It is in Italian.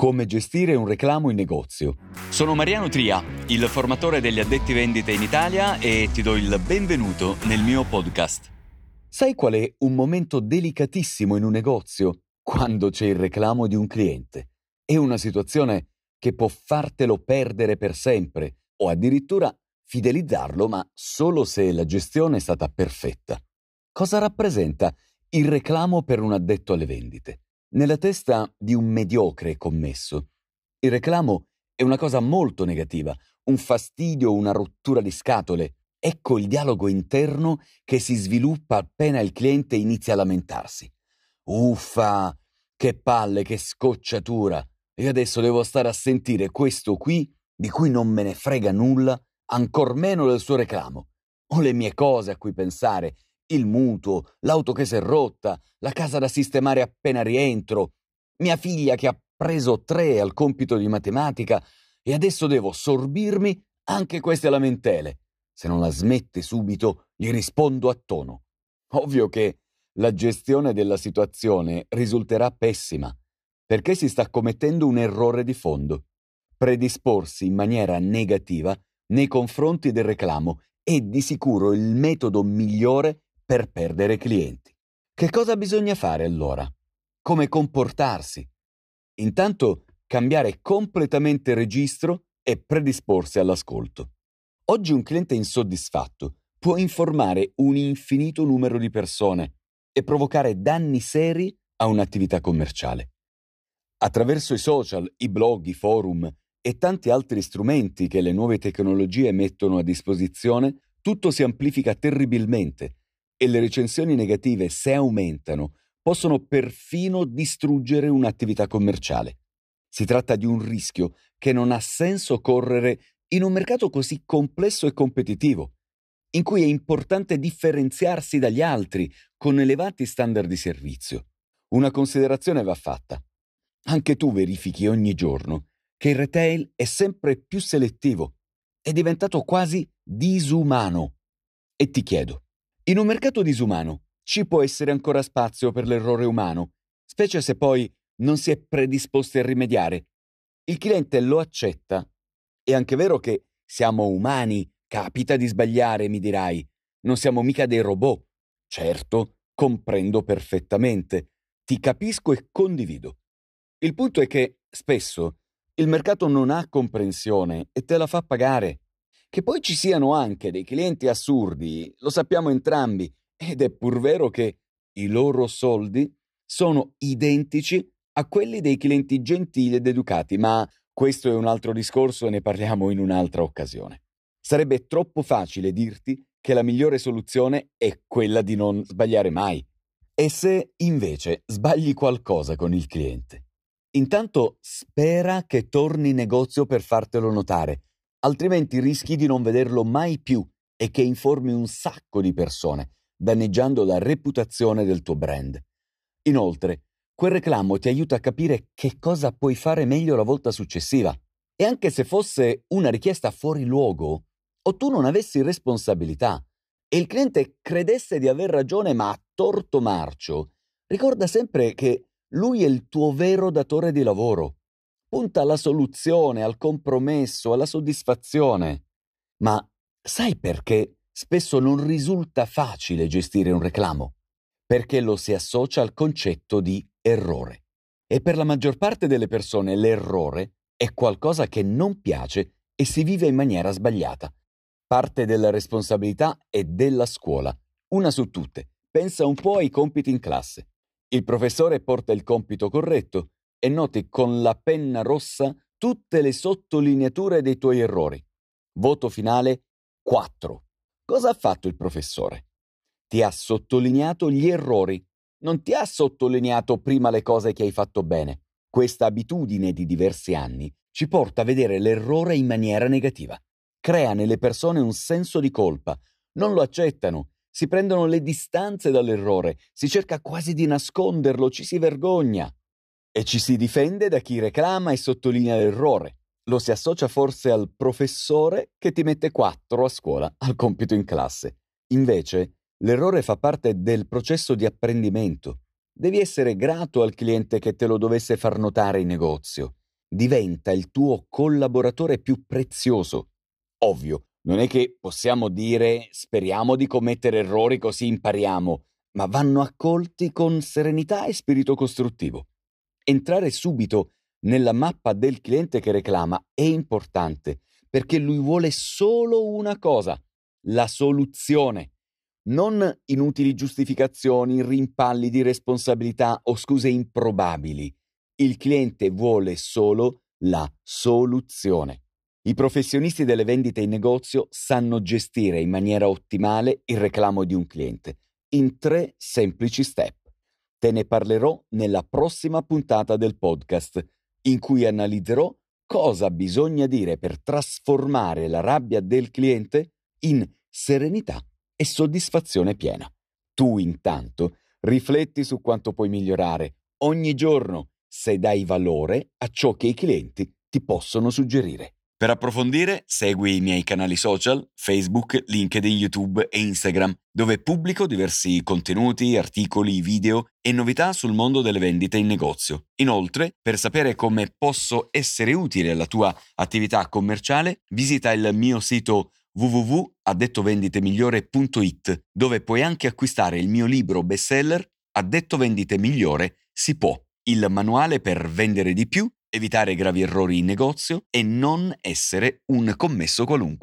Come gestire un reclamo in negozio. Sono Mariano Tria, il formatore degli addetti vendite in Italia e ti do il benvenuto nel mio podcast. Sai qual è un momento delicatissimo in un negozio? Quando c'è il reclamo di un cliente. È una situazione che può fartelo perdere per sempre o addirittura fidelizzarlo, ma solo se la gestione è stata perfetta. Cosa rappresenta il reclamo per un addetto alle vendite? Nella testa di un mediocre commesso, il reclamo è una cosa molto negativa, un fastidio, una rottura di scatole. Ecco il dialogo interno che si sviluppa appena il cliente inizia a lamentarsi. Uffa, che palle, che scocciatura. E adesso devo stare a sentire questo qui, di cui non me ne frega nulla, ancor meno del suo reclamo. Ho le mie cose a cui pensare, il mutuo, l'auto che si è rotta, la casa da sistemare appena rientro, mia figlia che ha preso tre al compito di matematica e adesso devo sorbirmi anche queste lamentele. Se non la smette subito, gli rispondo a tono. Ovvio che la gestione della situazione risulterà pessima, perché si sta commettendo un errore di fondo. Predisporsi in maniera negativa nei confronti del reclamo è di sicuro il metodo migliore per perdere clienti. Che cosa bisogna fare allora? Come comportarsi? Intanto cambiare completamente registro e predisporsi all'ascolto. Oggi un cliente insoddisfatto può informare un infinito numero di persone e provocare danni seri a un'attività commerciale. Attraverso i social, i blog, i forum e tanti altri strumenti che le nuove tecnologie mettono a disposizione, tutto si amplifica terribilmente e le recensioni negative, se aumentano, possono perfino distruggere un'attività commerciale. Si tratta di un rischio che non ha senso correre in un mercato così complesso e competitivo, in cui è importante differenziarsi dagli altri con elevati standard di servizio. Una considerazione va fatta. Anche tu verifichi ogni giorno che il retail è sempre più selettivo, è diventato quasi disumano. E ti chiedo, in un mercato disumano ci può essere ancora spazio per l'errore umano, specie se poi non si è predisposti a rimediare. Il cliente lo accetta. È anche vero che siamo umani, capita di sbagliare, mi dirai. Non siamo mica dei robot. Certo, comprendo perfettamente. Ti capisco e condivido. Il punto è che, spesso, il mercato non ha comprensione e te la fa pagare. Che poi ci siano anche dei clienti assurdi, lo sappiamo entrambi, ed è pur vero che i loro soldi sono identici a quelli dei clienti gentili ed educati, ma questo è un altro discorso e ne parliamo in un'altra occasione. Sarebbe troppo facile dirti che la migliore soluzione è quella di non sbagliare mai. E se invece sbagli qualcosa con il cliente? Intanto spera che torni in negozio per fartelo notare altrimenti rischi di non vederlo mai più e che informi un sacco di persone, danneggiando la reputazione del tuo brand. Inoltre, quel reclamo ti aiuta a capire che cosa puoi fare meglio la volta successiva. E anche se fosse una richiesta fuori luogo, o tu non avessi responsabilità, e il cliente credesse di aver ragione ma a torto marcio, ricorda sempre che lui è il tuo vero datore di lavoro punta alla soluzione, al compromesso, alla soddisfazione. Ma sai perché spesso non risulta facile gestire un reclamo? Perché lo si associa al concetto di errore. E per la maggior parte delle persone l'errore è qualcosa che non piace e si vive in maniera sbagliata. Parte della responsabilità è della scuola, una su tutte. Pensa un po' ai compiti in classe. Il professore porta il compito corretto, e noti con la penna rossa tutte le sottolineature dei tuoi errori. Voto finale 4. Cosa ha fatto il professore? Ti ha sottolineato gli errori, non ti ha sottolineato prima le cose che hai fatto bene. Questa abitudine di diversi anni ci porta a vedere l'errore in maniera negativa. Crea nelle persone un senso di colpa, non lo accettano, si prendono le distanze dall'errore, si cerca quasi di nasconderlo, ci si vergogna. E ci si difende da chi reclama e sottolinea l'errore. Lo si associa forse al professore che ti mette 4 a scuola al compito in classe. Invece, l'errore fa parte del processo di apprendimento. Devi essere grato al cliente che te lo dovesse far notare in negozio. diventa il tuo collaboratore più prezioso. Ovvio, non è che possiamo dire speriamo di commettere errori così impariamo, ma vanno accolti con serenità e spirito costruttivo. Entrare subito nella mappa del cliente che reclama è importante perché lui vuole solo una cosa, la soluzione. Non inutili giustificazioni, rimpalli di responsabilità o scuse improbabili. Il cliente vuole solo la soluzione. I professionisti delle vendite in negozio sanno gestire in maniera ottimale il reclamo di un cliente in tre semplici step. Te ne parlerò nella prossima puntata del podcast, in cui analizzerò cosa bisogna dire per trasformare la rabbia del cliente in serenità e soddisfazione piena. Tu intanto rifletti su quanto puoi migliorare ogni giorno se dai valore a ciò che i clienti ti possono suggerire. Per approfondire, segui i miei canali social, Facebook, LinkedIn, YouTube e Instagram, dove pubblico diversi contenuti, articoli, video e novità sul mondo delle vendite in negozio. Inoltre, per sapere come posso essere utile alla tua attività commerciale, visita il mio sito www.addettovenditemigliore.it, dove puoi anche acquistare il mio libro bestseller Addetto Vendite Migliore si può, il manuale per vendere di più evitare gravi errori in negozio e non essere un commesso qualunque.